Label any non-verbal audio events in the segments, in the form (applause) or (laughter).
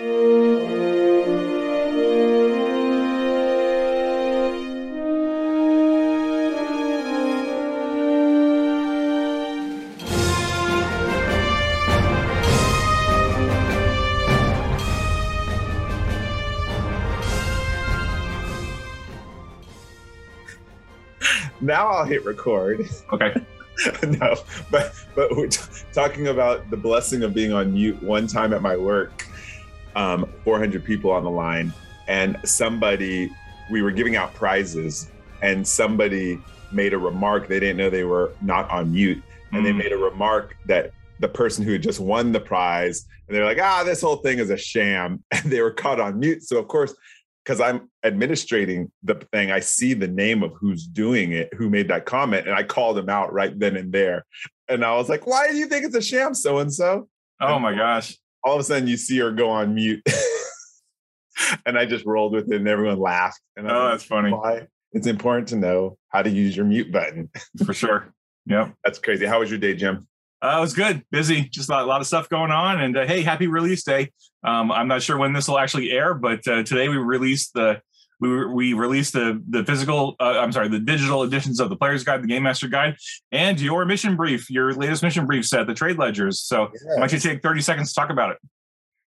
now I'll hit record. Okay. (laughs) no, but but we're t- talking about the blessing of being on mute. One time at my work, um, 400 people on the line, and somebody we were giving out prizes, and somebody made a remark. They didn't know they were not on mute, and they Mm. made a remark that the person who had just won the prize, and they're like, ah, this whole thing is a sham, (laughs) and they were caught on mute. So of course. Because I'm administrating the thing, I see the name of who's doing it, who made that comment, and I called him out right then and there. And I was like, "Why do you think it's a sham, so and so?" Oh my gosh. All of a sudden, you see her go on mute, (laughs) and I just rolled with it, and everyone laughed. And I Oh, that's funny. why? It's important to know how to use your mute button. (laughs) For sure. Yeah. That's crazy. How was your day, Jim? Uh, it was good. Busy. Just a lot, a lot of stuff going on. And uh, hey, happy release day. Um, I'm not sure when this will actually air, but uh, today we released the we we released the the physical. Uh, I'm sorry, the digital editions of the Player's Guide, the Game Master Guide, and your mission brief, your latest mission brief set, the trade ledgers. So why don't you take 30 seconds to talk about it?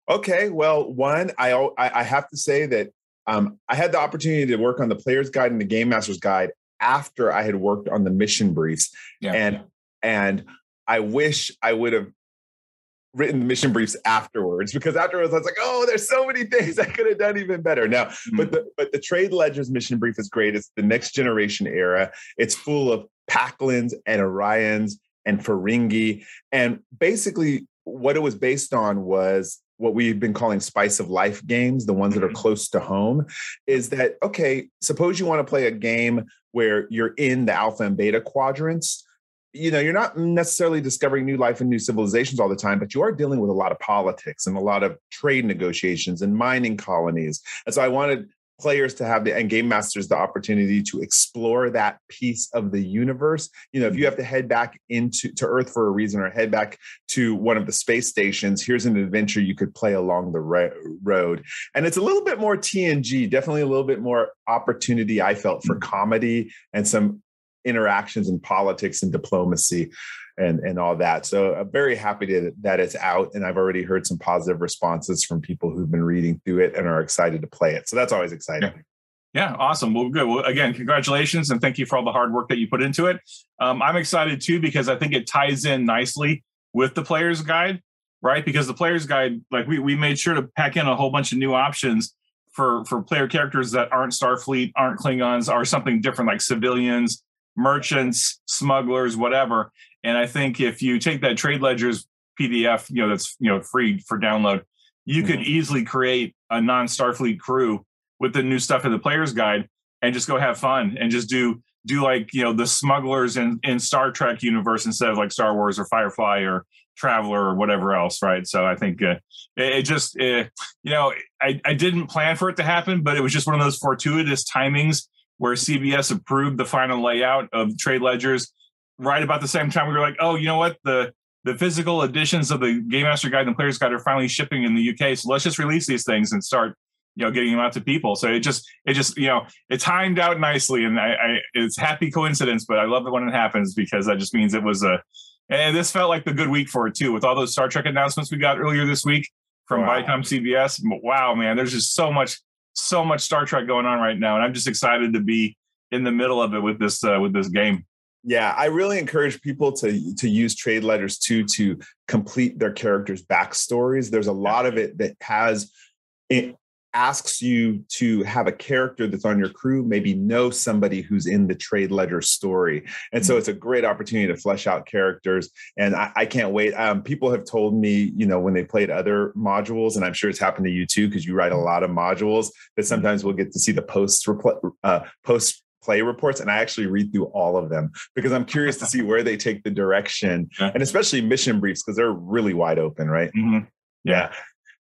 Okay. Well, one, I I, I have to say that um, I had the opportunity to work on the Player's Guide and the Game Master's Guide after I had worked on the mission briefs, Yeah. and and I wish I would have written the mission briefs afterwards because afterwards I was like, oh, there's so many things I could have done even better. Now, Mm-hmm. but the but the trade ledgers mission brief is great. It's the next generation era. It's full of Packlins and Orions and Ferengi. And basically what it was based on was what we've been calling spice of life games, the ones that are Mhm. close to home, is that okay, suppose you want to play a game where you're in the alpha and beta quadrants you know you're not necessarily discovering new life and new civilizations all the time but you are dealing with a lot of politics and a lot of trade negotiations and mining colonies. And so i wanted players to have the and game masters the opportunity to explore that piece of the universe. You know if you mm-hmm. have to head back into to earth for a reason or head back to one of the space stations here's an adventure you could play along the ro- road. And it's a little bit more tng definitely a little bit more opportunity i felt for mm-hmm. comedy and some interactions in politics and diplomacy and and all that so i'm very happy to, that it's out and i've already heard some positive responses from people who've been reading through it and are excited to play it so that's always exciting Yeah, awesome. Well, good. Well, again, congratulations and thank you for all the hard work that you put into it. Um, I'm excited too because I think it ties in nicely with the player's guide, right? Because the player's guide, like we we made sure to pack in a whole bunch of new options for for player characters that aren't Starfleet, aren't Klingons, are something different like civilians, merchants, smugglers, whatever. And I think if you take that trade ledgers PDF, you know, that's you know free for download, you could easily create a non-Starfleet crew with the new stuff in the player's guide and just go have fun and just do do like you know the smugglers in in Star Trek universe instead of like Star Wars or Firefly or Traveler or whatever else, right? So I think uh, it, it just uh, you know I I didn't plan for it to happen, but it was just one of those fortuitous timings where CBS approved the final layout of trade ledgers right about the same time we were like, oh, you know what the the physical editions of the Game Master Guide and Player's Guide are finally shipping in the UK. So let's just release these things and start you know getting them out to people so it just it just you know it timed out nicely and I, I it's happy coincidence but i love it when it happens because that just means it was a and this felt like the good week for it too with all those star trek announcements we got earlier this week from Wow. Viacom cbs wow man there's just so much so much star trek going on right now and i'm just excited to be in the middle of it with this uh, with this game. Yeah i really encourage people to to use trade ledgers too to complete their characters backstories. There's a lot of it that has it asks you to have a character that's on your crew maybe know somebody who's in the trade ledger story and so it's a great opportunity to flesh out characters and i, I can't wait um, people have told me you know when they played other modules and i'm sure it's happened to you too because you write a lot of modules that sometimes we'll get to see the post uh, post play reports and I actually read through all of them because I'm curious to (laughs) see where they take the direction Yeah. and especially mission briefs because they're really wide open, right? Mhm. Yeah.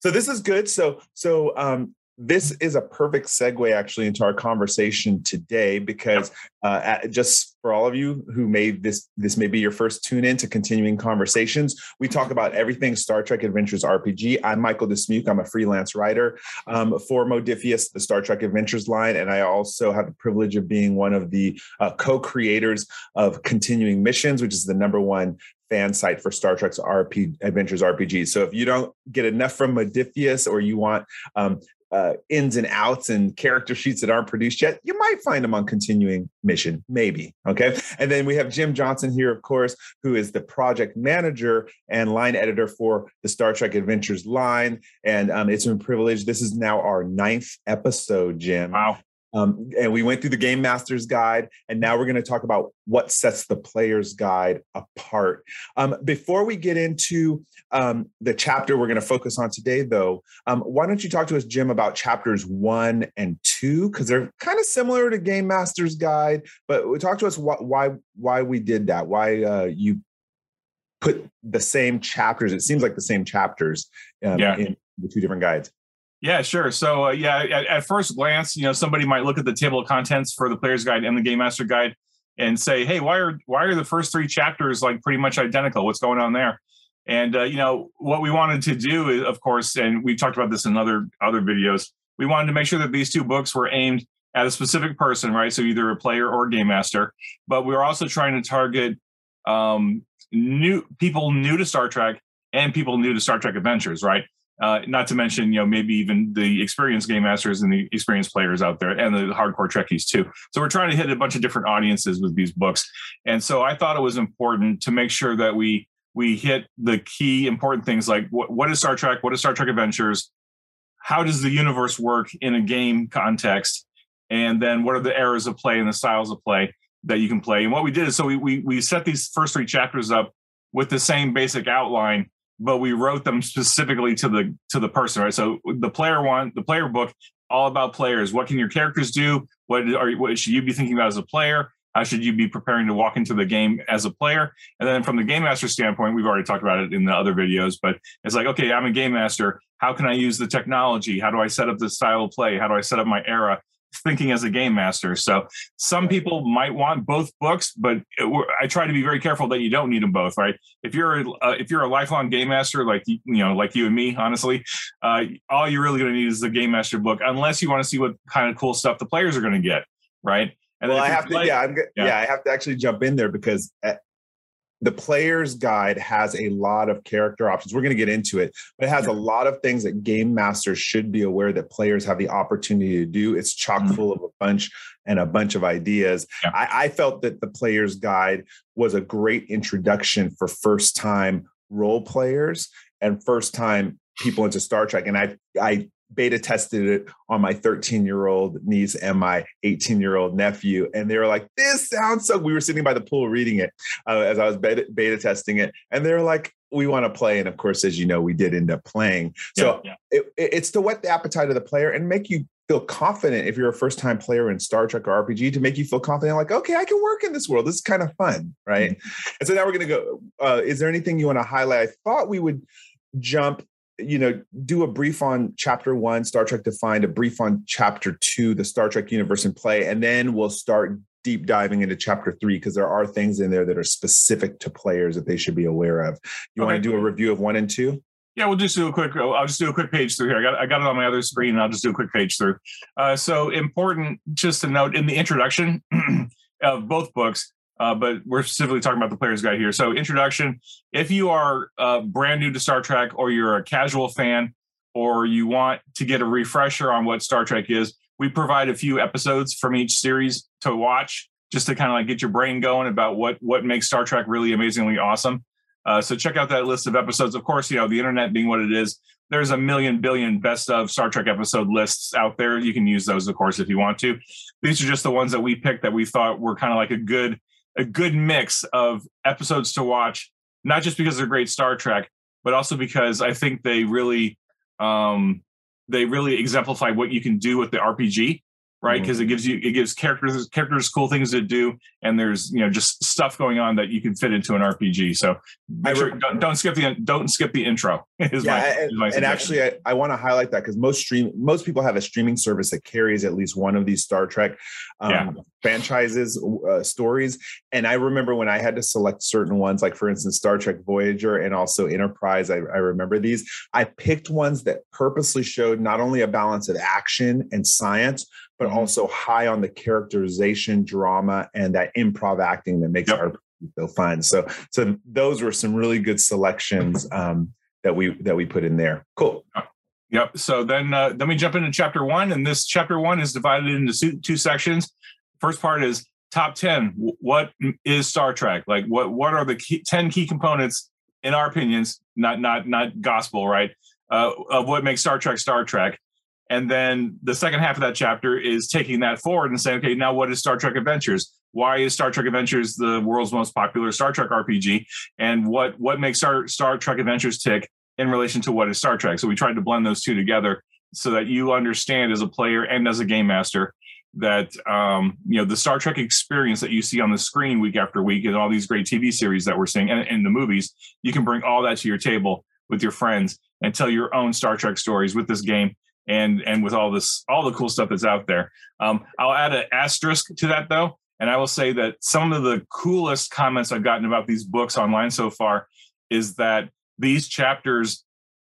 So this is good. So so um this is a perfect segue actually into our conversation today because uh, just for all of you who made this this may be your first tune in to continuing conversations we talk about everything star trek adventures rpg i'm michael dismuke i'm a freelance writer um, for Modiphius, the star trek adventures line and i also have the privilege of being one of the uh, co-creators of continuing missions which is the number one fan site for Star Trek's RP Adventures RPG. So if you don't get enough from Modiphius or you want um, uh, ins and outs and character sheets that aren't produced yet, you might find them on continuing mission, maybe. Okay. And then we have Jim Johnson here, of course, who is the project manager and line editor for the Star Trek Adventures line. And um, it's been a privilege. This is now our ninth episode, Jim. Wow. Um, and we went through the Game Master's Guide, and now we're going to talk about what sets the Player's Guide apart. Um, before we get into um, the chapter we're going to focus on today, though, um, why don't you talk to us, Jim, about chapters one and two because they're kind of similar to Game Master's Guide, but talk to us wh- why why we did that, why uh, you put the same chapters. It seems like the same chapters um, yeah. in the two different guides. Yeah, sure. So uh, yeah, at, at, first glance, you know, somebody might look at the table of contents for the player's guide and the game master guide and say, "Hey, why are why are the first three chapters like pretty much identical? What's going on there?" And uh, you know, what we wanted to do, is, of course, and we talked about this in other other videos. We wanted to make sure that these two books were aimed at a specific person, right? So either a player or a game master. But we were also trying to target um, new people new to Star Trek and people new to Star Trek Adventures, right? Uh, not to mention, you know, maybe even the experienced game masters and the experienced players out there and the hardcore Trekkies too. So we're trying to hit a bunch of different audiences with these books. And so I thought it was important to make sure that we we hit the key important things like what, is Star Trek? What is Star Trek Adventures? How does the universe work in a game context? And then what are the eras of play and the styles of play that you can play? And what we did is so we we, we set these first three chapters up with the same basic outline but we wrote them specifically to the to the person, right? So the player one, the player book, all about players. What can your characters do? What are what should you be thinking about as a player? How should you be preparing to walk into the game as a player? And then from the game master standpoint, we've already talked about it in the other videos, but it's like, okay, I'm a game master. How can I use the technology? How do I set up the style of play? How do I set up my era? Thinking as a game master. So some people might want both books, but I try to be very careful that you don't need them both. Right? If you're a, uh, if you're a lifelong game master like you know like you and me, honestly, uh, all you're really going to need is the game master book, unless you want to see what kind of cool stuff the players are going to get. Right? And well, I have to, play, yeah, I'm, yeah, yeah, I have to actually jump in there because uh, the player's guide has a lot of character options. We're going to get into it, but it has a lot of things that game masters should be aware that players have the opportunity to do. It's chock mm-hmm. full of a bunch and a bunch of ideas. Yeah. I, I felt that the player's guide was a great introduction for first time role players and first time people into Star Trek. And I I beta tested it on my 13 year old niece and my 18 year old nephew. And they were like, this sounds so. We were sitting by the pool reading it uh, as I was beta, beta, testing it. And they were like, we want to play. And of course, as you know, we did end up playing. So yeah, yeah. It, it's to whet the appetite of the player and make you feel confident if you're a first time player in Star Trek or RPG to make you feel confident, like, okay, I can work in this world. This is kind of fun. Right. Mm-hmm. And so now we're going to go. Uh, is there anything you want to highlight? I thought we would jump you know, do a brief on chapter one, Star Trek Defined, a brief on chapter two, the Star Trek universe in play, and then we'll start deep diving into chapter three because there are things in there that are specific to players that they should be aware of. You okay. want to do a review of one and two? Yeah, we'll just do a quick. I'll just do a quick page through here. I got I got it on my other screen. and I'll just do a quick page through. Uh, so important, just to note in the introduction (clears throat) of both books, uh, but we're specifically talking about the player's guide here. So, introduction if you are uh, brand new to Star Trek or you're a casual fan or you want to get a refresher on what Star Trek is, we provide a few episodes from each series to watch just to kind of like get your brain going about what what makes Star Trek really amazingly awesome. Uh, so check out that list of episodes. Of course, you know the internet being what it is, there's a million billion best of Star Trek episode lists out there. You can use those, of course, if you want to. These are just the ones that we picked that we thought were kind of like a good a good mix of episodes to watch, not just because they're great Star Trek, but also because I think they really um, they really exemplify what you can do with the RPG, right? Because mm-hmm. it gives you it gives characters characters cool things to do, and there's you know just stuff going on that you can fit into an RPG. So make sure, don't, don't skip the don't skip the intro. (laughs) yeah, my, and, and actually, I, I want to highlight that because most stream most people have a streaming service that carries at least one of these Star Trek um, yeah. franchises uh, stories. And I remember when I had to select certain ones, like for instance, Star Trek Voyager and also Enterprise. I, I remember these. I picked ones that purposely showed not only a balance of action and science, but mm-hmm. also high on the characterization, drama, and that improv acting that makes yep. our so fun. So, so those were some really good selections um, that we that we put in there. Cool. Yep. So then uh, then we jump into chapter one, and this chapter one is divided into two sections. First part is top ten. What is Star Trek? Like what what are the key, ten key components in our opinions, not not not gospel, right? Uh, of what makes Star Trek Star Trek. And then the second half of that chapter is taking that forward and saying, okay, now what is Star Trek Adventures? Why is Star Trek Adventures the world's most popular Star Trek RPG? And what what makes Star Star Trek Adventures tick in relation to what is Star Trek? So we tried to blend those two together so that you understand as a player and as a game master that um, you know the Star Trek experience that you see on the screen week after week and all these great TV series that we're seeing and in the movies, you can bring all that to your table with your friends and tell your own Star Trek stories with this game and and with all this all the cool stuff that's out there. Um, I'll add an asterisk to that though, and I will say that some of the coolest comments I've gotten about these books online so far is that these chapters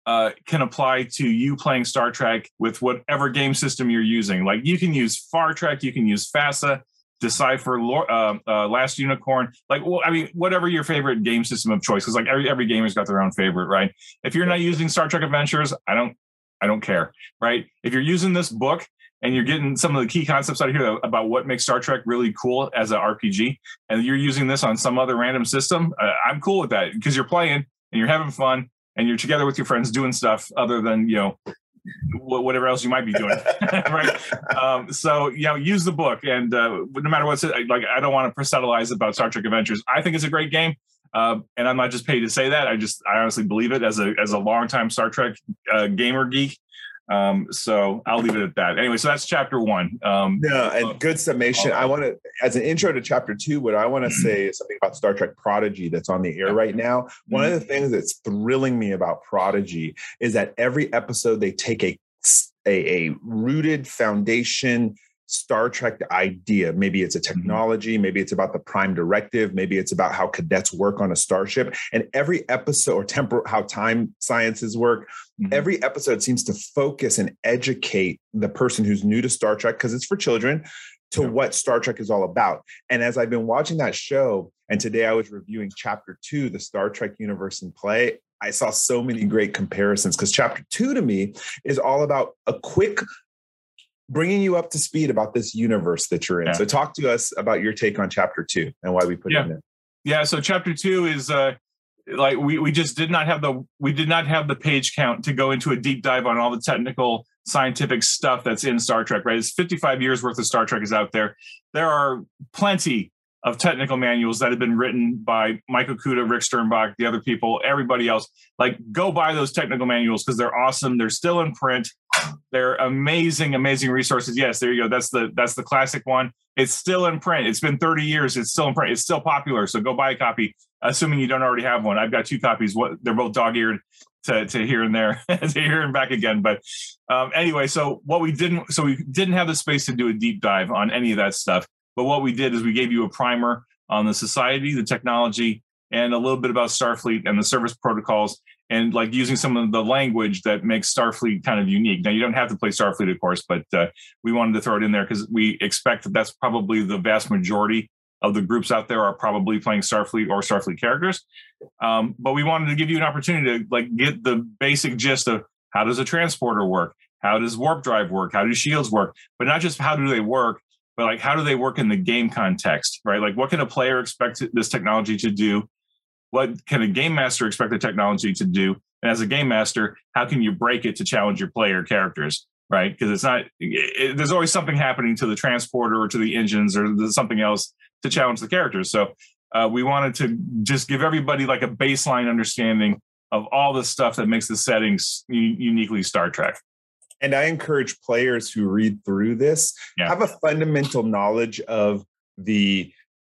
uh, can apply to you playing Star Trek with whatever game system you're using. Like you can use Far Trek, you can use FASA, Decipher, uh, uh, Last Unicorn. Like, well, I mean, whatever your favorite game system of choice, because like every every gamer's got their own favorite, right? If you're not using Star Trek Adventures, I don't I don't care, right? If you're using this book and you're getting some of the key concepts out of here about what makes Star Trek really cool as an RPG, and you're using this on some other random system, uh, I'm cool with that because you're playing and you're having fun and you're together with your friends doing stuff other than you know whatever else you might be doing (laughs) right? Um, so you know use the book and uh, no matter what's it like i don't want to proselytize about star trek adventures. I think it's a great game uh, and I'm not just paid to say that. I just I honestly believe it as a as a longtime Star Trek uh, gamer geek. Um, so I'll leave it at that. Anyway, so that's chapter one. Um, yeah, and good summation. I want to, as an intro to chapter two, what I want to say is something about Star Trek Prodigy that's on the air right now. One of the things that's thrilling me about Prodigy is that every episode they take a a, a rooted foundation Star Trek idea. Maybe it's a mm-hmm. technology, maybe it's about the prime directive, maybe it's about how cadets work on a starship. And every episode, or how time sciences work, mm-hmm. every episode seems to focus and educate the person who's new to Star Trek because it's for children to yeah. what Star Trek is all about. And as I've been watching that show, and today I was reviewing chapter two, the Star Trek universe in play, I saw so many great comparisons because chapter two to me is all about a quick bringing you up to speed about this universe that you're in. Yeah. So talk to us about your take on chapter two and why we put yeah. it in. Yeah. So chapter two is uh like we we just did not have the we did not have the page count to go into a deep dive on all the technical scientific stuff that's in Star Trek, right? It's 55 years worth of Star Trek is out there. There are plenty of technical manuals that have been written by Michael Okuda, Rick Sternbach, the other people, everybody else. Like, go buy those technical manuals because they're awesome. They're still in print. They're amazing, amazing resources. Yes, there you go. That's the that's the classic one. It's still in print. It's been 30 years. It's still in print. It's still popular. So go buy a copy, assuming you don't already have one. I've got two copies. What they're both dog-eared to, to here and there, (laughs) to here and back again. But um, anyway, so what we didn't, so we didn't have the space to do a deep dive on any of that stuff. But what we did is we gave you a primer on the society, the technology, and a little bit about Starfleet and the service protocols, and like using some of the language that makes Starfleet kind of unique. Now, you don't have to play Starfleet, of course, but uh, we wanted to throw it in there because we expect that that's probably the vast majority of the groups out there are probably playing Starfleet or Starfleet characters. Um, but we wanted to give you an opportunity to like get the basic gist of how does a transporter work? How does warp drive work? How do shields work? But not just how do they work, but like how do they work in the game context right? Like what can a player expect this technology to do? What can a game master expect the technology to do? And as a game master how can you break it to challenge your player characters right? Because it's not it, there's always something happening to the transporter or to the engines or something else to challenge the characters. So uh, we wanted to just give everybody like a baseline understanding of all the stuff that makes the settings uniquely star trek and I encourage players who read through this yeah. have a fundamental knowledge of the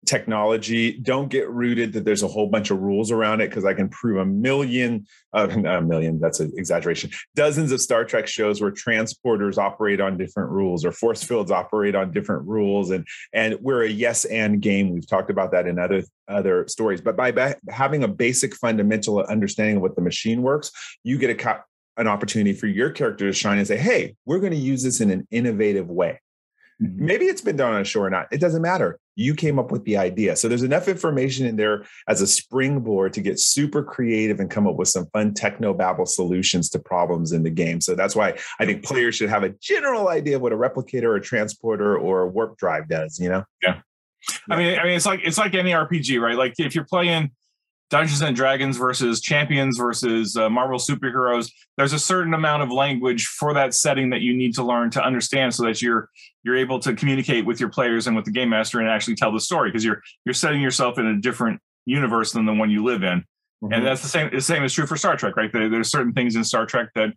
technology. Don't get rooted that there's a whole bunch of rules around it because I can prove a million, (laughs) uh, a million, that's an exaggeration, dozens of Star Trek shows where transporters operate on different rules or force fields operate on different rules. And, and we're a yes and game. We've talked about that in other, other stories. But by ba- having a basic fundamental understanding of what the machine works, you get a co- an opportunity for your character to shine and say, hey, we're going to use this in an innovative way. Mm-hmm. Maybe it's been done on a show or not. It doesn't matter. You came up with the idea. So there's enough information in there as a springboard to get super creative and come up with some fun techno babble solutions to problems in the game. So that's why I think players should have a general idea of what a replicator or a transporter or a warp drive does, you know? Yeah. I mean, I mean, it's like it's like any RPG, right? Like if you're playing Dungeons and Dragons versus Champions versus uh, Marvel superheroes, there's a certain amount of language for that setting that you need to learn to understand, so that you're you're able to communicate with your players and with the game master and actually tell the story because you're you're setting yourself in a different universe than the one you live in, mm-hmm. and that's the same. The same is true for Star Trek, right? There, there's certain things in Star Trek that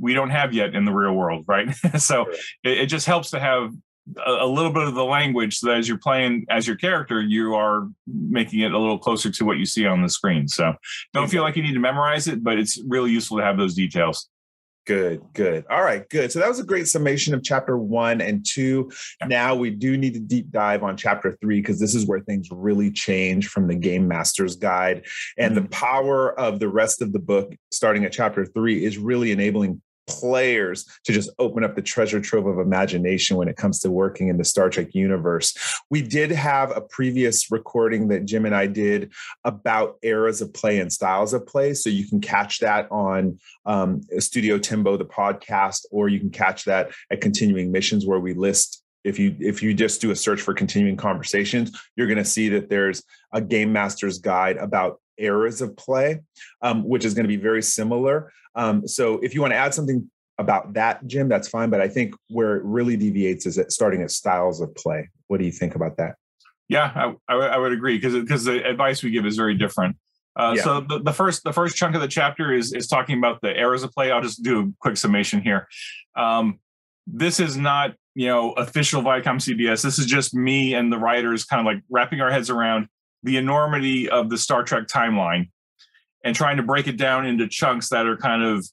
we don't have yet in the real world, right? (laughs) so it, it just helps to have a, little bit of the language so that as you're playing as your character, you are making it a little closer to what you see on the screen. So don't feel like you need to memorize it, but it's really useful to have those details. Good, good. All right, good. So that was a great summation of chapter one and two. Now we do need to deep dive on chapter three because this is where things really change from the Game Master's Guide. And mm-hmm. the power of the rest of the book, starting at chapter three, is really enabling players to just open up the treasure trove of imagination when it comes to working in the Star Trek universe. We did have a previous recording that Jim and I did about eras of play and styles of play. So you can catch that on um, Studio Timbo, the podcast, or you can catch that at Continuing Missions, where we list if you if you just do a search for continuing conversations you're going to see that there's a game master's guide about eras of play um, which is going to be very similar um, so if you want to add something about that, Jim, that's fine. But I think where it really deviates is at starting at styles of play. What do you think about that? Yeah, I, I would agree because because the advice we give is very different. Uh, yeah. So the, the first the first chunk of the chapter is is talking about the eras of play. I'll just do a quick summation here. Um, this is not you know official Viacom CBS. This is just me and the writers kind of like wrapping our heads around the enormity of the Star Trek timeline and trying to break it down into chunks that are kind of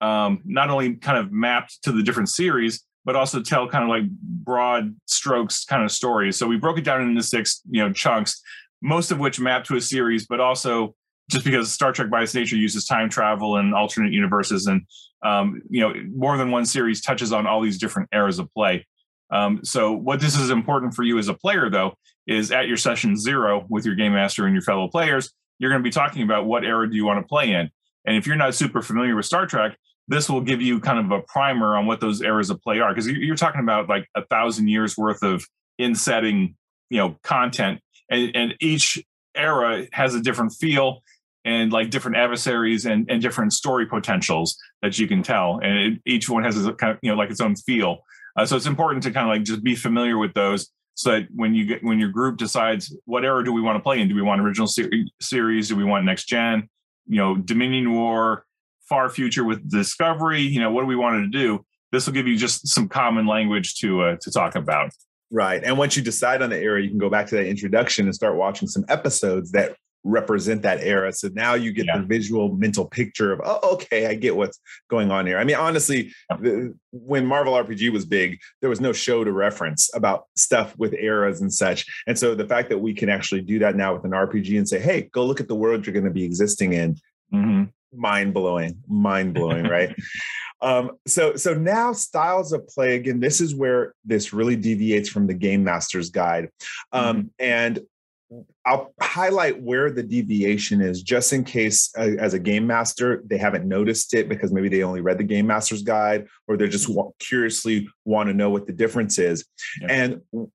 um, not only kind of mapped to the different series, but also tell kind of like broad strokes kind of stories. So we broke it down into six, you know, chunks, most of which map to a series, but also just because Star Trek by its nature uses time travel and alternate universes, and um, you know, more than one series touches on all these different eras of play. Um, so what this is important for you as a player, though, is at your session zero with your game master and your fellow players, you're going to be talking about what era do you want to play in. And if you're not super familiar with Star Trek, this will give you kind of a primer on what those eras of play are because you're talking about like a thousand years worth of in setting you know content. And, and each era has a different feel and like different adversaries and, and different story potentials that you can tell. And it, each one has a kind of you know like its own feel. Uh, so it's important to kind of like just be familiar with those so that when you get when your group decides what era do we want to play in? Do we want original ser- series? Do we want next gen? You know dominion war far future with discovery you know what do we want to do? This will give you just some common language to uh, to talk about. Right. And once you decide on the era you can go back to that introduction and start watching some episodes that represent that era. So now you get yeah. the visual mental picture of, oh, okay, I get what's going on here. I mean, honestly, the, when Marvel RPG was big, there was no show to reference about stuff with eras and such. And so the fact that we can actually do that now with an RPG and say, hey, go look at the world you're going to be existing in. Mm-hmm. Mind blowing, mind blowing, right? (laughs) Um, so so now styles of play again. This is where this really deviates from the game master's guide, um, mm-hmm. and I'll highlight where the deviation is just in case, uh, as a game master, they haven't noticed it because maybe they only read the game master's guide or they're just wa- curiously want to know what the difference is. Yeah. And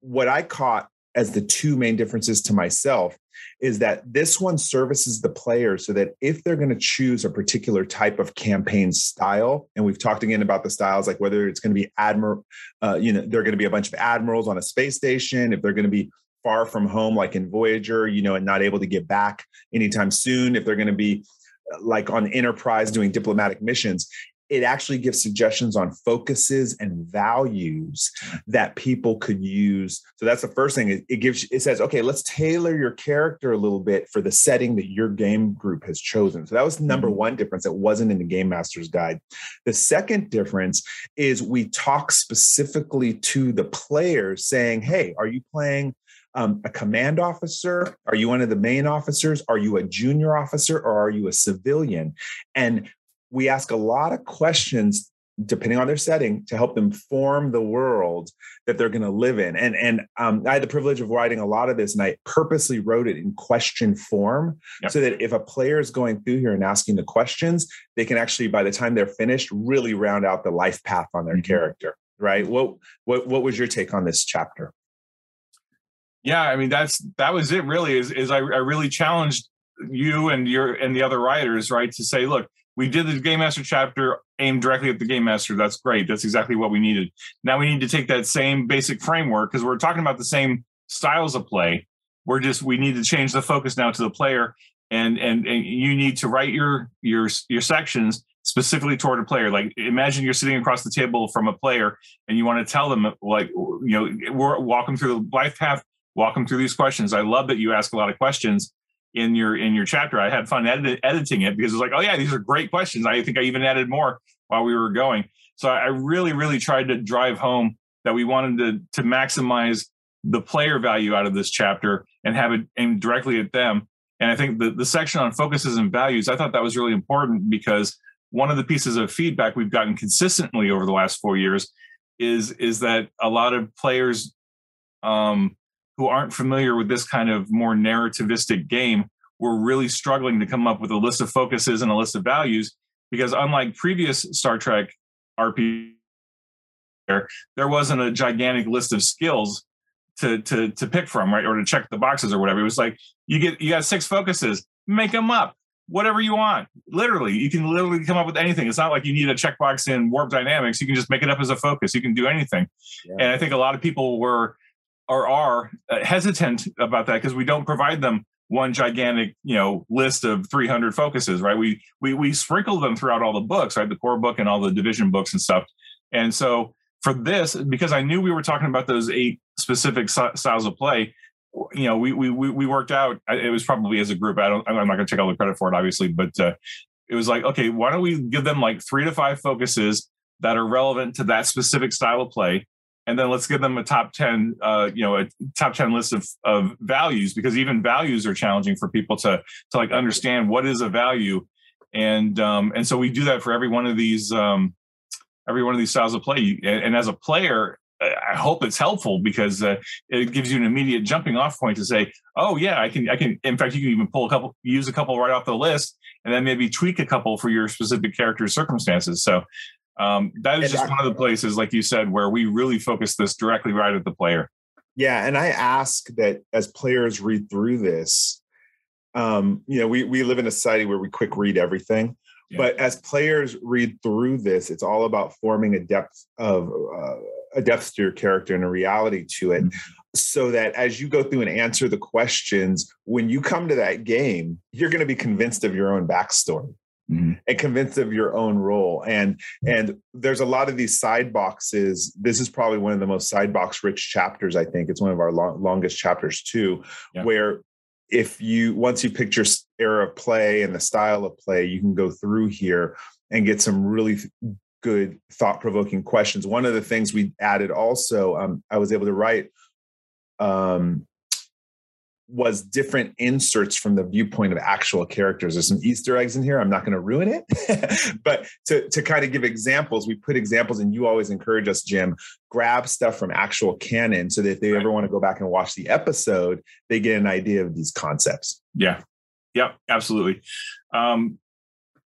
what I caught as the two main differences to myself is that this one services the player so that if they're going to choose a particular type of campaign style, and we've talked again about the styles, like whether it's going to be admiral, uh, you know, they're going to be a bunch of admirals on a space station, if they're going to be far from home, like in Voyager, you know, and not able to get back anytime soon, if they're going to be uh, like on Enterprise doing diplomatic missions, it actually gives suggestions on focuses and values that people could use. So that's the first thing. It, gives it says, okay, let's tailor your character a little bit for the setting that your game group has chosen. So that was number mm-hmm. one difference that wasn't in the game master's guide. The second difference is we talk specifically to the players saying, hey, are you playing um, a command officer? Are you one of the main officers? Are you a junior officer or are you a civilian? And we ask a lot of questions depending on their setting to help them form the world that they're going to live in and and um, i had the privilege of writing a lot of this and i purposely wrote it in question form yep. so that if a player is going through here and asking the questions they can actually by the time they're finished really round out the life path on their mm-hmm. character right what what what was your take on this chapter yeah i mean that's that was it really is is i, I really challenged you and your and the other writers right to say look we did the game master chapter aimed directly at the game master. That's great. That's exactly what we needed. Now we need to take that same basic framework because we're talking about the same styles of play. We're just we need to change the focus now to the player and and, and you need to write your your your sections specifically toward a player. Like imagine you're sitting across the table from a player and you want to tell them like you know we're walking through the life path walk them through these questions i love that you ask a lot of questions in your in your chapter. I had fun edit, editing it because it's like, oh yeah, these are great questions. I think I even added more while we were going. So I really, really tried to drive home that we wanted to to maximize the player value out of this chapter and have it aimed directly at them. And I think the, the section on focuses and values, I thought that was really important because one of the pieces of feedback we've gotten consistently over the last four years is is that a lot of players um, who aren't familiar with this kind of more narrativistic game were really struggling to come up with a list of focuses and a list of values because unlike previous Star Trek RPG there wasn't a gigantic list of skills to to to pick from right or to check the boxes or whatever. It was like you get you got six focuses make them up whatever you want. Literally you can literally come up with anything. It's not like you need a checkbox in warp dynamics. You can just make it up as a focus. You can do anything. Yeah. and i think a lot of people were or are uh, hesitant about that because we don't provide them one gigantic you know list of 300 focuses right? We we we sprinkle them throughout all the books right? The core book and all the division books and stuff. And so for this because i knew we were talking about those eight specific styles of play you know we we we worked out it was probably as a group i don't i'm not going to take all the credit for it obviously but uh, it was like okay why don't we give them like three to five focuses that are relevant to that specific style of play and then let's give them a top 10 uh, you know a top 10 list of, of values because even values are challenging for people to to like understand what is a value and um, and so we do that for every one of these um, every one of these styles of play and, and as a player I hope it's helpful because uh, it gives you an immediate jumping off point to say, "Oh yeah, I can, I can." In fact, you can even pull a couple, use a couple right off the list, and then maybe tweak a couple for your specific character circumstances. So, um, that is just one of the places, like you said, where we really focus this directly right at the player. Yeah, and I ask that as players read through this, um, you know, we we live in a society where we quick read everything. Yeah. But as players read through this, it's all about forming a depth of uh, a depth to your character and a reality to it. Mm-hmm. So that as you go through and answer the questions, when you come to that game, you're going to be convinced of your own backstory mm-hmm. and convinced of your own role. And and there's a lot of these side boxes. This is probably one of the most side box rich chapters. I think it's one of our long, longest chapters too, yeah. where if you once you pick your era of play and the style of play, you can go through here and get some really good thought provoking questions. One of the things we added also, um, I was able to write um, was different inserts from the viewpoint of actual characters. There's some Easter eggs in here. I'm not going to ruin it, (laughs) but to, to kind of give examples, we put examples, and you always encourage us, Jim, grab stuff from actual canon so that if they ever want to go back and watch the episode, they get an idea of these concepts. Yeah. Yeah, absolutely. Um,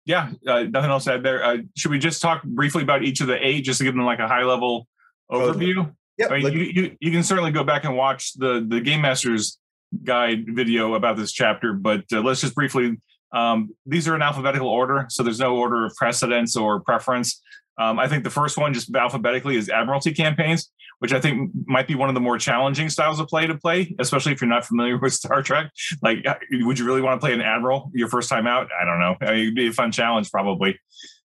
yeah, uh, nothing else to add there. Uh, should we just talk briefly about each of the eight, just to give them like a high level overview? Yeah, I mean, you, you, you can certainly go back and watch the the Game Masters guide video about this chapter, but uh, let's just briefly. Um, these are in alphabetical order, so there's no order of precedence or preference. Um, I think the first one, just alphabetically, is Admiralty campaigns, which I think might be one of the more challenging styles of play to play, especially if you're not familiar (laughs) with Star Trek. Like, uh, would you really want to play an admiral your first time out? I don't know. I mean, it'd be a fun challenge, probably.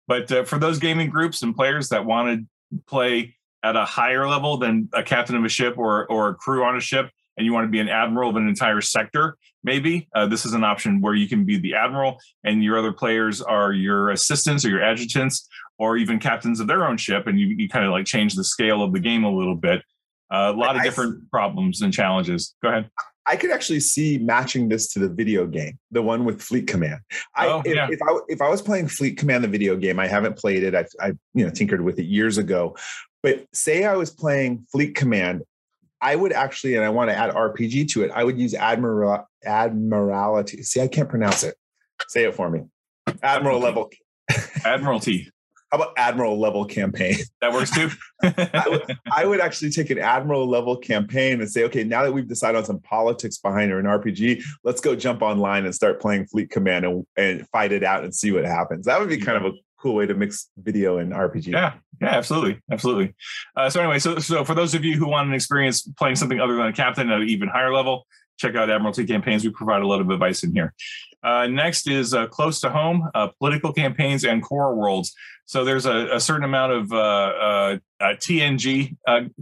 But uh, for those gaming groups and players that want to play at a higher level than a captain of a ship or or a crew on a ship, and you want to be an admiral of an entire sector, maybe uh, this is an option where you can be the admiral and your other players are your assistants or your adjutants or even captains of their own ship, and you, you kind of like change the scale of the game a little bit. Uh, a lot of different problems and challenges. Go ahead. I could actually see matching this to the video game, the one with Fleet Command. I, oh, if, yeah. if, I if I was playing Fleet Command, the video game, I haven't played it. I I you know tinkered with it years ago, but say I was playing Fleet Command, I would actually, and I want to add RPG to it. I would use Admiral Admiralty. See, I can't pronounce it. Say it for me. Admiral level. Admiralty. How about admiral level campaign? That works too. (laughs) I, would, I, would, actually take an admiral level campaign and say, okay, now that we've decided on some politics behind it, an RPG, let's go jump online and start playing Fleet Command and, and fight it out and see what happens. That would be hmm. kind of a cool way to mix video and RPG. Yeah, yeah, absolutely, absolutely. Uh, so anyway, so so for those of you who want an experience playing something other than a captain at an even higher level, check out Admiralty campaigns. We provide a lot of advice in here. Uh, next is uh, close to home, uh, political campaigns and core worlds. So there's a, a certain amount of uh, uh, TNG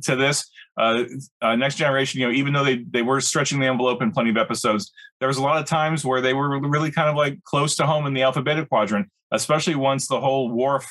to this. Next generation, you know, even though they they were stretching the envelope in plenty of episodes, there was a lot of times where they were really kind of like close to home in the Alpha-Beta Quadrant, especially once the whole Worf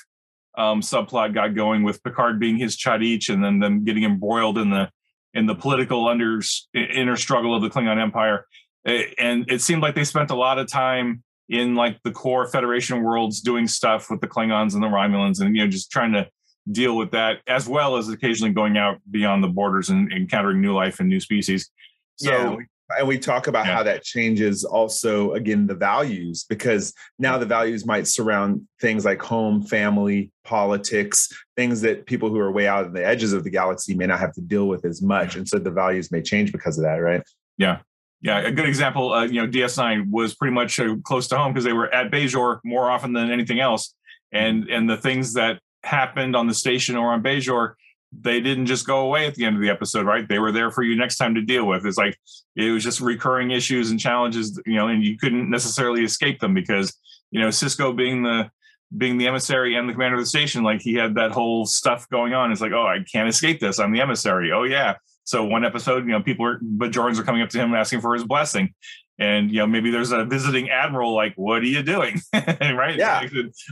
um, subplot got going with Picard being his cha'DIch and then them getting embroiled in the in the political under inner struggle of the Klingon Empire and it seemed like they spent a lot of time in like the core Federation worlds doing stuff with the Klingons and the Romulans, and you know just trying to deal with that, as well as occasionally going out beyond the borders and encountering new life and new species. So. Yeah. And we talk about yeah. how that changes also, again, the values, because now the values might surround things like home, family, politics, things that people who are way out on the edges of the galaxy may not have to deal with as much. And so the values may change because of that, right? Yeah. Yeah, a good example, uh, you know, DS9 was pretty much uh, close to home because they were at Bajor more often than anything else, and and the things that happened on the station or on Bajor, they didn't just go away at the end of the episode, right? They were there for you next time to deal with. It's like it was just recurring issues and challenges, you know, and you couldn't necessarily escape them because you know Sisko being the being the emissary and the commander of the station, like he had that whole stuff going on. It's like, oh, I can't escape this. I'm the emissary. Oh yeah, so one episode, you know, people are Bajorans are coming up to him asking for his blessing. And you know, maybe there's a visiting admiral like, "What are you doing?" (laughs) right? Yeah,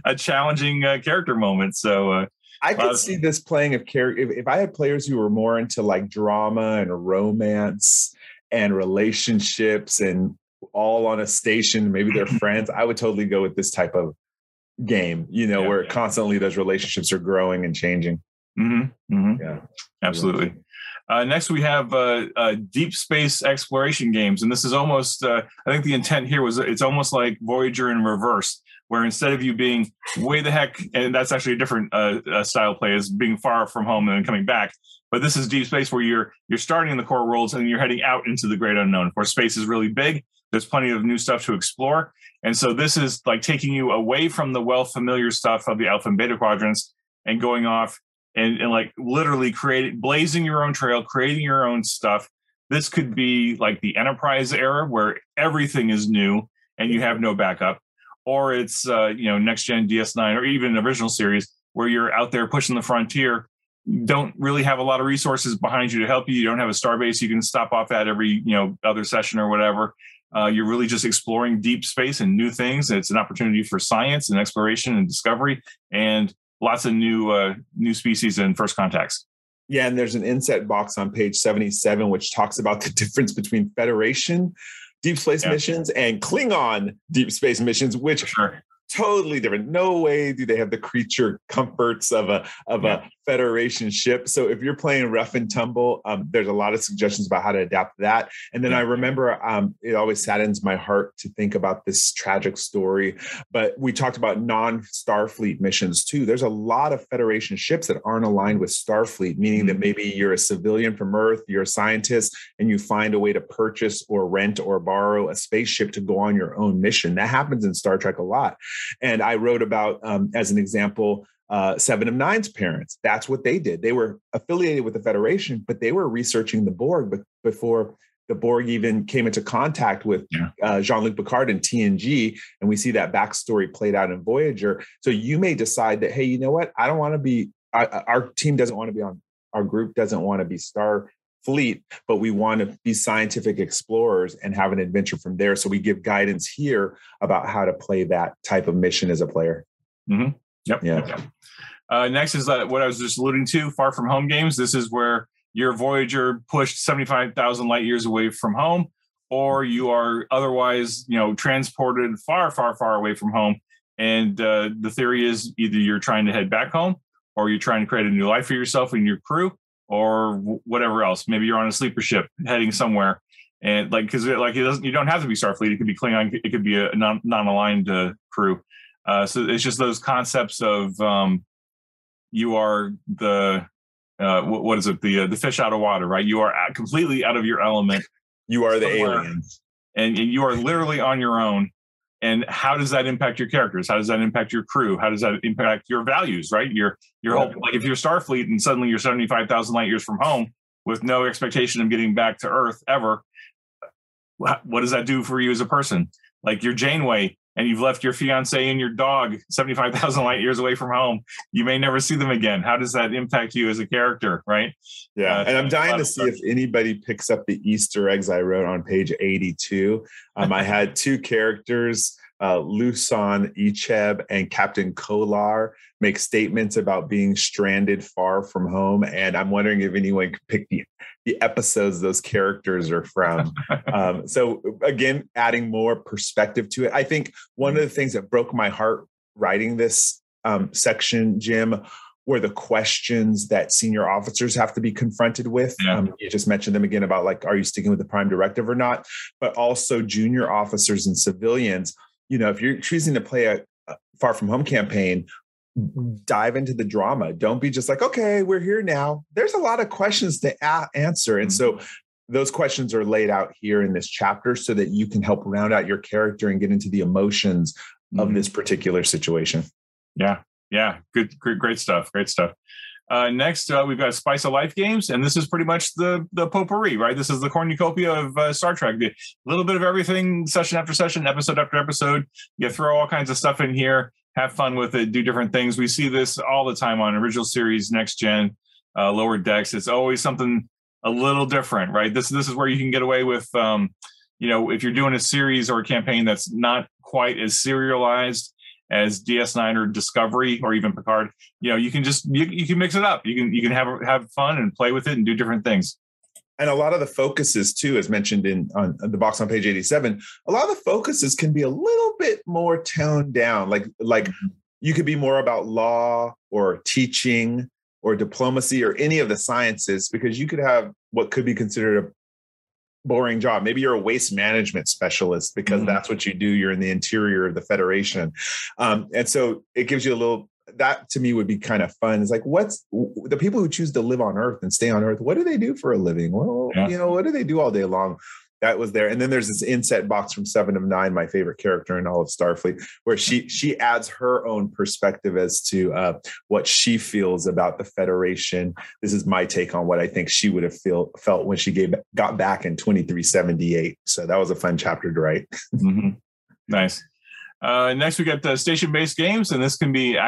a challenging uh, character moment. So uh, I could see this playing of character. If, if I had players who were more into like drama and romance and relationships and all on a station, maybe they're (clears throat) friends. I would totally go with this type of game. You know, yeah, where yeah. constantly those relationships are growing and changing. Mm-hmm, mm-hmm. Yeah, absolutely. Uh, next, we have uh, uh, deep space exploration games, and this is almost. Uh, I think the intent here was it's almost like Voyager in reverse, where instead of you being way the heck, and that's actually a different uh, uh, style play, is being far from home and then coming back. But this is deep space, where you're you're starting in the core worlds and you're heading out into the great unknown. Course, space is really big. There's plenty of new stuff to explore, and so this is like taking you away from the well familiar stuff of the alpha and beta quadrants and going off and, and like literally creating blazing your own trail creating your own stuff this could be like the enterprise era where everything is new and you have no backup or it's uh, you know next gen ds9 or even original series where you're out there pushing the frontier don't really have a lot of resources behind you to help you you don't have a starbase you can stop off at every you know other session or whatever uh, you're really just exploring deep space and new things it's an opportunity for science and exploration and discovery and lots of new uh, new species and first contacts. Yeah, and there's an inset box on page 77 which talks about the (laughs) difference between Federation deep space yeah. missions and Klingon deep space missions, which sure totally different. No way do they have the creature comforts of a of yeah. a Federation ship. So if you're playing rough and tumble, um, there's a lot of suggestions about how to adapt that. And then. I remember um, it always saddens my heart to think about this tragic story. But we talked about non-Starfleet missions too. There's a lot of Federation ships that aren't aligned with Starfleet, meaning mm-hmm. that maybe you're a civilian from Earth, you're a scientist, and you find a way to purchase or rent or borrow a spaceship to go on your own mission. That happens in Star Trek a lot. And I wrote about, um, as an example, uh, Seven of Nine's parents. That's what they did. They were affiliated with the Federation, but they were researching the Borg before the Borg even came into contact with Yeah. uh, Jean Luc Picard and TNG, and we see that backstory played out in Voyager. So you may decide that, hey, you know what? I don't want to be. I, our team doesn't want to be on. Our group doesn't want to be Star Fleet, but we want to be scientific explorers and have an adventure from there. So we give guidance here about how to play that type of mission as a player. Yep. Yeah. Yep. Uh, next is uh, what I was just alluding to far from home games. This is where your Voyager pushed 75,000 light years away from home, or you are otherwise, you know, transported far, far, far away from home. And uh, the theory is either you're trying to head back home, or you're trying to create a new life for yourself and your crew, or w- whatever else. Maybe you're on a sleeper ship heading somewhere, and like because like it doesn't, you don't have to be Starfleet. It could be Klingon. It could be a non non-aligned uh, crew. Uh, so it's just those concepts of um, you are the uh, what, what is it the uh, the fish out of water, right? You are out- completely out of your element, (laughs) You are the Somewhere. aliens. and, and you are literally on your own. And how does that impact your characters? How does that impact your crew? How does that impact your values? Right, your your whole like if you're Starfleet and suddenly you're seventy five thousand light years from home with no expectation of getting back to Earth ever. What what does that do for you as a person? Like you're Janeway and you've left your fiance and your dog 75,000 light years away from home. You may never see them again. How does that impact you as a character, right? Yeah, Uh, and I'm dying to see if anybody picks up the Easter eggs I wrote on page 82. Um, I had two characters, uh, Luson Icheb and Captain Kolar, make statements about being stranded far from home, and I'm wondering if anyone could pick the the episodes those characters are from. (laughs) um, so again, adding more perspective to it. I think one of the things that broke my heart writing this um, section, Jim, were the questions that senior officers have to be confronted with. Yeah. Um, you just mentioned them again about like, are you sticking with the prime directive or not? But also junior officers and civilians. You know, if you're choosing to play a, a far from home campaign, dive into the drama. Don't be just like, okay, we're here now. There's a lot of questions to a- answer, and so those questions are laid out here in this chapter so that you can help round out your character and get into the emotions of Mhm. this particular situation. Yeah, yeah, good, great, great stuff, great stuff. Uh, next, uh, we've got Spice of Life games, and this is pretty much the the potpourri, right? This is the cornucopia of uh, Star Trek. A little bit of everything, session after session, episode after episode. You throw all kinds of stuff in here, have fun with it, do different things. We see this all the time on original series, next gen, uh, lower decks. It's always something a little different, right? This this is where you can get away with, um, you know, if you're doing a series or a campaign that's not quite as serialized as DS9 or Discovery or even Picard, you know, you can just you, you can mix it up. You can you can have have fun and play with it and do different things. And a lot of the focuses too, as mentioned in on the box on page 87, a lot of the focuses can be a little bit more toned down. Like like mm-hmm. you could be more about law or teaching or diplomacy or any of the sciences because you could have what could be considered a boring job. Maybe you're a waste management specialist because Mhm. that's what you do. You're in the interior of the Federation. Um, and so it gives you a little, that to me would be kind of fun. It's like, what's the people who choose to live on Earth and stay on Earth? What do they do for a living? Well, Yeah. you know, what do they do all day long? That was there. And then there's this inset box from Seven of Nine, my favorite character in all of Starfleet, where she she adds her own perspective as to uh, what she feels about the Federation. This is my take on what I think she would have feel felt when she gave got back in 2378. So that was a fun chapter to write. (laughs) Mhm. Nice. Uh, next, we got the station-based games, and this can be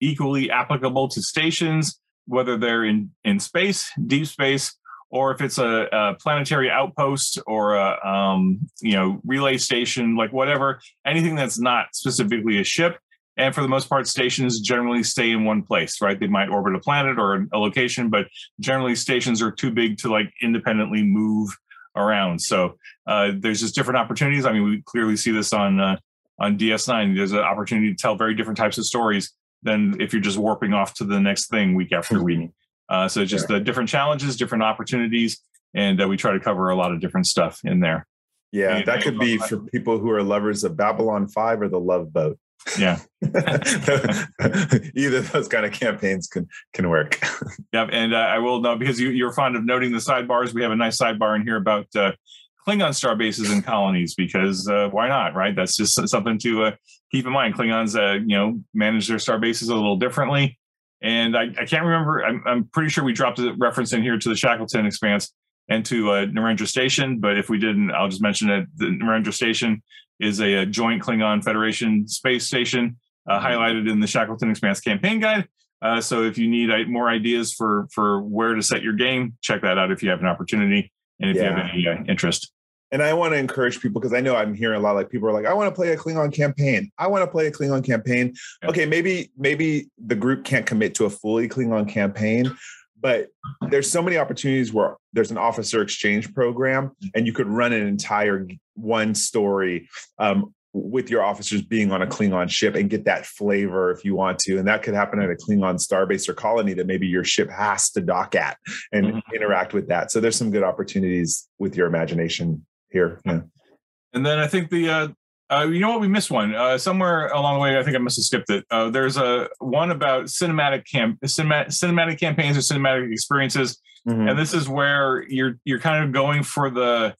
equally applicable to stations, whether they're in in space, deep space, or if it's a, a planetary outpost or a um, you know relay station, like whatever, anything that's not specifically a ship. And for the most part, stations generally stay in one place, right? They might orbit a planet or a location, but generally stations are too big to like independently move around. So uh, there's just different opportunities. I mean, we clearly see this on uh, on DS9. There's an opportunity to tell very different types of stories than if you're just warping off to the next thing week after (laughs) week. Uh, so just the different challenges, different opportunities, and uh, we try to cover a lot of different stuff in there. Yeah, Yeah, that could be for people who are lovers of Babylon 5 or the Love Boat. Yeah. (laughs) Either of those kind of campaigns can can work. (laughs) Yep, and uh, I will know because you, you're fond of noting the sidebars. We have a nice sidebar in here about uh, Klingon star bases and colonies because uh, why not, right? That's just something to uh, keep in mind. Klingons, uh, you know, manage their star bases a little differently, and I, I can't remember. I'm, I'm pretty sure we dropped a reference in here to the Shackleton Expanse, and to uh, Narendra Station. But if we didn't, I'll just mention that the Narendra Station is a, a joint Klingon Federation space station uh, mm-hmm. highlighted in the Shackleton Expanse campaign guide. Uh, so if you need uh, more ideas for for where to set your game, check that out if you have an opportunity and if yeah. you have any uh, interest. And I want to encourage people because I know I'm hearing a lot like people are like, I want to play a Klingon campaign. I want to play a Klingon campaign. Yeah. Okay, maybe maybe the group can't commit to a fully Klingon campaign, but there's so many opportunities where there's an officer exchange program and you could run an entire one story um, with your officers being on a Klingon ship and get that flavor if you want to. And that could happen at a Klingon starbase or colony that maybe your ship has to dock at and mm-hmm. interact with that. So there's some good opportunities with your imagination here. Yeah. And then I think the uh, uh, you know what we missed one uh, somewhere along the way. I think I must have skipped it. Uh, there's a one about cinematic camp cinematic, cinematic campaigns or cinematic experiences, mm-hmm. and this is where you're you're kind of going for the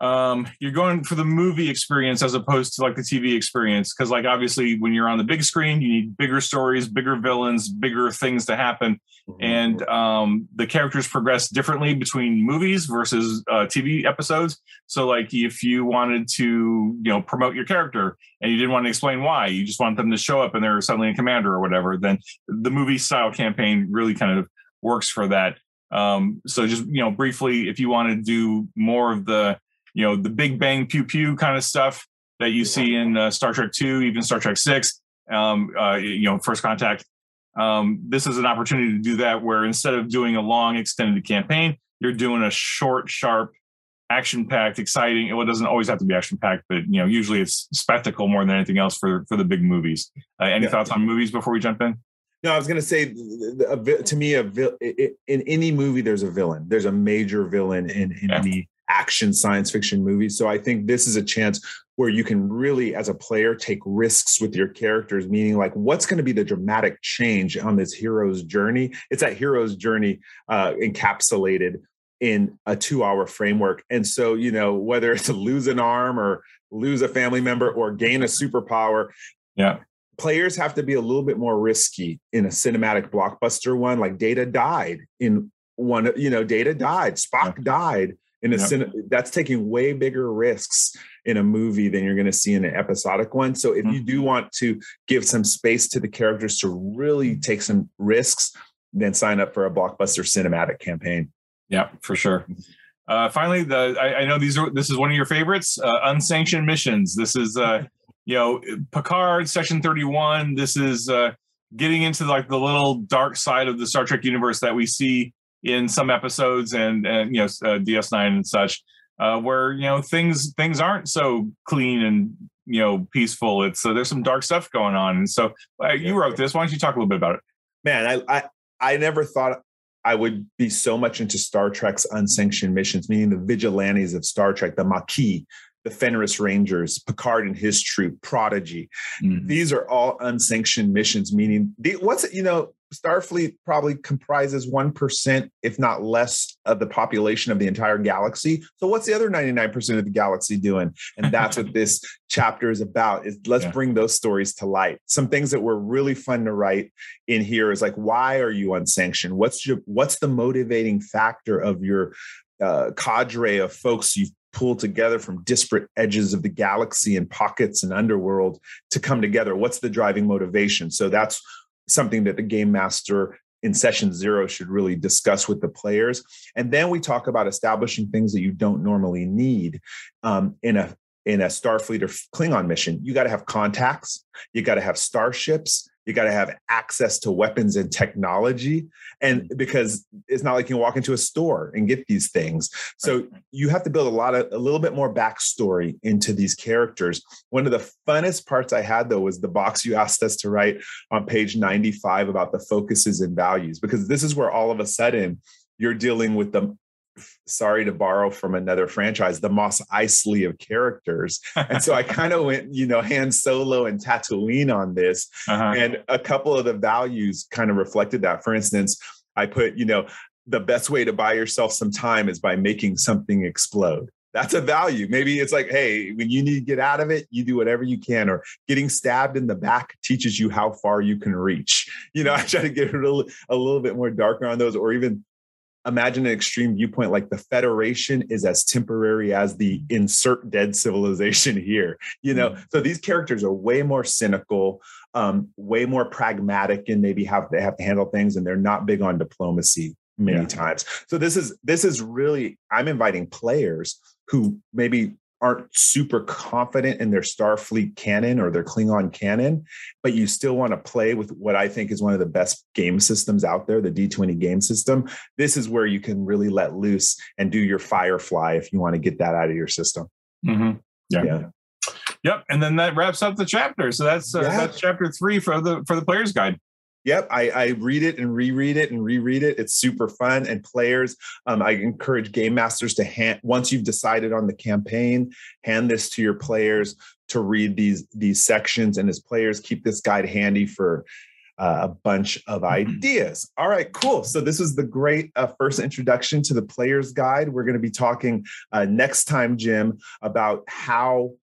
um, you're going for the movie experience as opposed to like the TV experience. Cause like obviously when you're on the big screen, you need bigger stories, bigger villains, bigger things to happen. Mm-hmm. And um, the characters progress differently between movies versus uh, TV episodes. So like if you wanted to, you know, promote your character and you didn't want to explain why, you just want them to show up and they're suddenly a commander or whatever, then the movie style campaign really kind of works for that. Um, so just, you know, briefly, if you want to do more of the, you know the big bang pew pew kind of stuff that you see in uh, Star Trek Two, even Star Trek Six. Um, uh, you know, First Contact. Um, this is an opportunity to do that, where instead of doing a long extended campaign, you're doing a short, sharp, action-packed, exciting. Well, it doesn't always have to be action-packed, but you know, usually it's spectacle more than anything else for for the big movies. Uh, any yeah. thoughts on movies before we jump in? No, I was going to say, to me, a in any movie, there's a villain. There's a major villain in, in yeah. any action science fiction movies. So I think this is a chance where you can really, as a player, take risks with your characters, meaning like what's going to be the dramatic change on this hero's journey. It's that hero's journey uh, encapsulated in a two hour framework. And so, you know, whether it's to lose an arm or lose a family member or gain a superpower. Yeah. Players have to be a little bit more risky in a cinematic blockbuster one. Like Data died in one, you know, Data died, Spock died in a yep. that's taking way bigger risks in a movie than you're going to see in an episodic one. So if mm-hmm. you do want to give some space to the characters to really take some risks then sign up for a blockbuster cinematic campaign. Yeah for sure. Uh, finally the I, I, know these are this is one of your favorites uh, unsanctioned missions. This is uh (laughs) you know picard section 31 this is uh getting into like the little dark side of the star trek universe that we see in some episodes and and you know uh, DS9 and such, uh, where you know things things aren't so clean and you know peaceful. It's uh, there's some dark stuff going on, and so uh, you wrote this. Why don't you talk a little bit about it? Man, I I, I never thought I would be so much into Star Trek's unsanctioned missions, meaning the vigilantes of Star Trek, the Maquis, the Fenris Rangers, Picard and his troop, Prodigy. Mm-hmm. These are all unsanctioned missions, meaning the, what's you know Starfleet probably comprises 1%, if not less, of the population of the entire galaxy. So what's the other 99% of the galaxy doing? And that's what (laughs) this chapter is about is let's yeah. bring those stories to light. Some things that were really fun to write in here is like, why are you unsanctioned? What's your what's the motivating factor of your uh, cadre of folks you've pulled together from disparate edges of the galaxy and pockets and underworld to come together? What's the driving motivation? So that's something that the game master in session zero should really discuss with the players. And then we talk about establishing things that you don't normally need um, in a in a Starfleet or Klingon mission. You got to have contacts. You got to have starships you got to have access to weapons and technology and mm-hmm. because it's not like you can walk into a store and get these things so you have to build a lot of a little bit more backstory into these characters one of the funnest parts i had though was the box you asked us to write on page 95 about the focuses and values because this is where all of a sudden you're dealing with the sorry to borrow from another franchise, the Mos Eisley of characters. And so I (laughs) kind of went, you know, Han Solo and Tatooine on this. Uh-huh. And a couple of the values kind of reflected that. For instance, I put, you know, the best way to buy yourself some time is by making something explode. That's a value. Maybe it's like, hey, when you need to get out of it, you do whatever you can. Or getting stabbed in the back teaches you how far you can reach. You know, (laughs) I try to get a little, a little bit more darker on those, or even imagine an extreme viewpoint like the Federation is as temporary as the insert dead civilization here. You know, mm-hmm. so these characters are way more cynical, um, way more pragmatic, and maybe have they have to handle things, and they're not big on diplomacy many yeah. times. So this is this is really I'm inviting players who maybe aren't super confident in their Starfleet canon or their Klingon canon, but you still want to play with what I think is one of the best game systems out there, the D20 game system. This is where you can really let loose and do your Firefly if you want to get that out of your system. Mm-hmm. Yeah. yeah. Yep, and then that wraps up the chapter. So that's uh, yeah. that's chapter three for the for the player's guide. Yep, I, I, read it and reread it and reread it. It's super fun. And players, um, I encourage game masters to hand once you've decided on the campaign, hand this to your players to read these these sections. And as players, keep this guide handy for uh, a bunch of mm-hmm. ideas. All right, cool. So this is the great uh, first introduction to the player's guide. We're going to be talking uh, next time, Jim, about how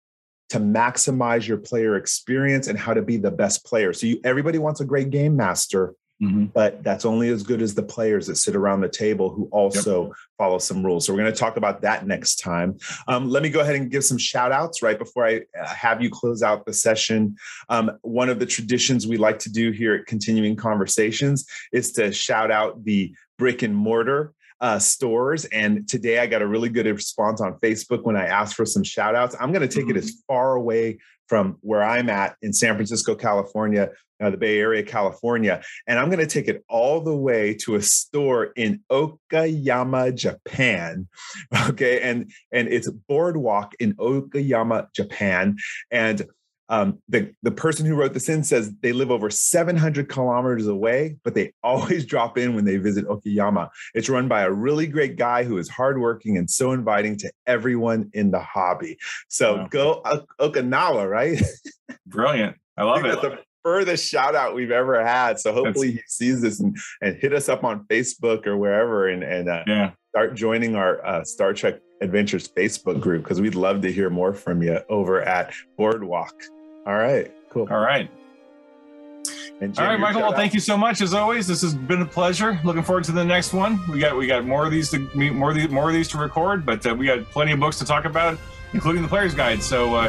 to maximize your player experience and how to be the best player. So you, everybody wants a great game master, mm-hmm. but that's only as good as the players that sit around the table who also yep. follow some rules. So we're going to talk about that next time. Um, let me go ahead and give some shout outs right before I uh, have you close out the session. Um, one of the traditions we like to do here at Continuing Conversations is to shout out the brick and mortar uh, stores. And today I got a really good response on Facebook when I asked for some shout outs. I'm going to take mm-hmm. it as far away from where I'm at in San Francisco, California, uh, the Bay Area, California. And I'm going to take it all the way to a store in Okayama, Japan. (laughs) Okay. And, and it's Boardwalk in Okayama, Japan. And um, the, the person who wrote this in says they live over 700 kilometers away, but they (laughs) always drop in when they visit Okayama. It's run by a really great guy who is hardworking and so inviting to everyone in the hobby. So wow. go o- Okinawa, right? (laughs) Brilliant. I love it. The furthest shout out we've ever had. So hopefully That's... he sees this and, and hit us up on Facebook or wherever and, and uh, yeah. start joining our uh, Star Trek Adventures Facebook group because we'd love to hear more from you over at Boardwalk. All right, cool. All right. Jim, All right, Michael. Well, thank you so much as always. This has been a pleasure. Looking forward to the next one. We got we got more of these to meet more of these, more of these to record, but uh, we got plenty of books to talk about, including the player's guide. So uh,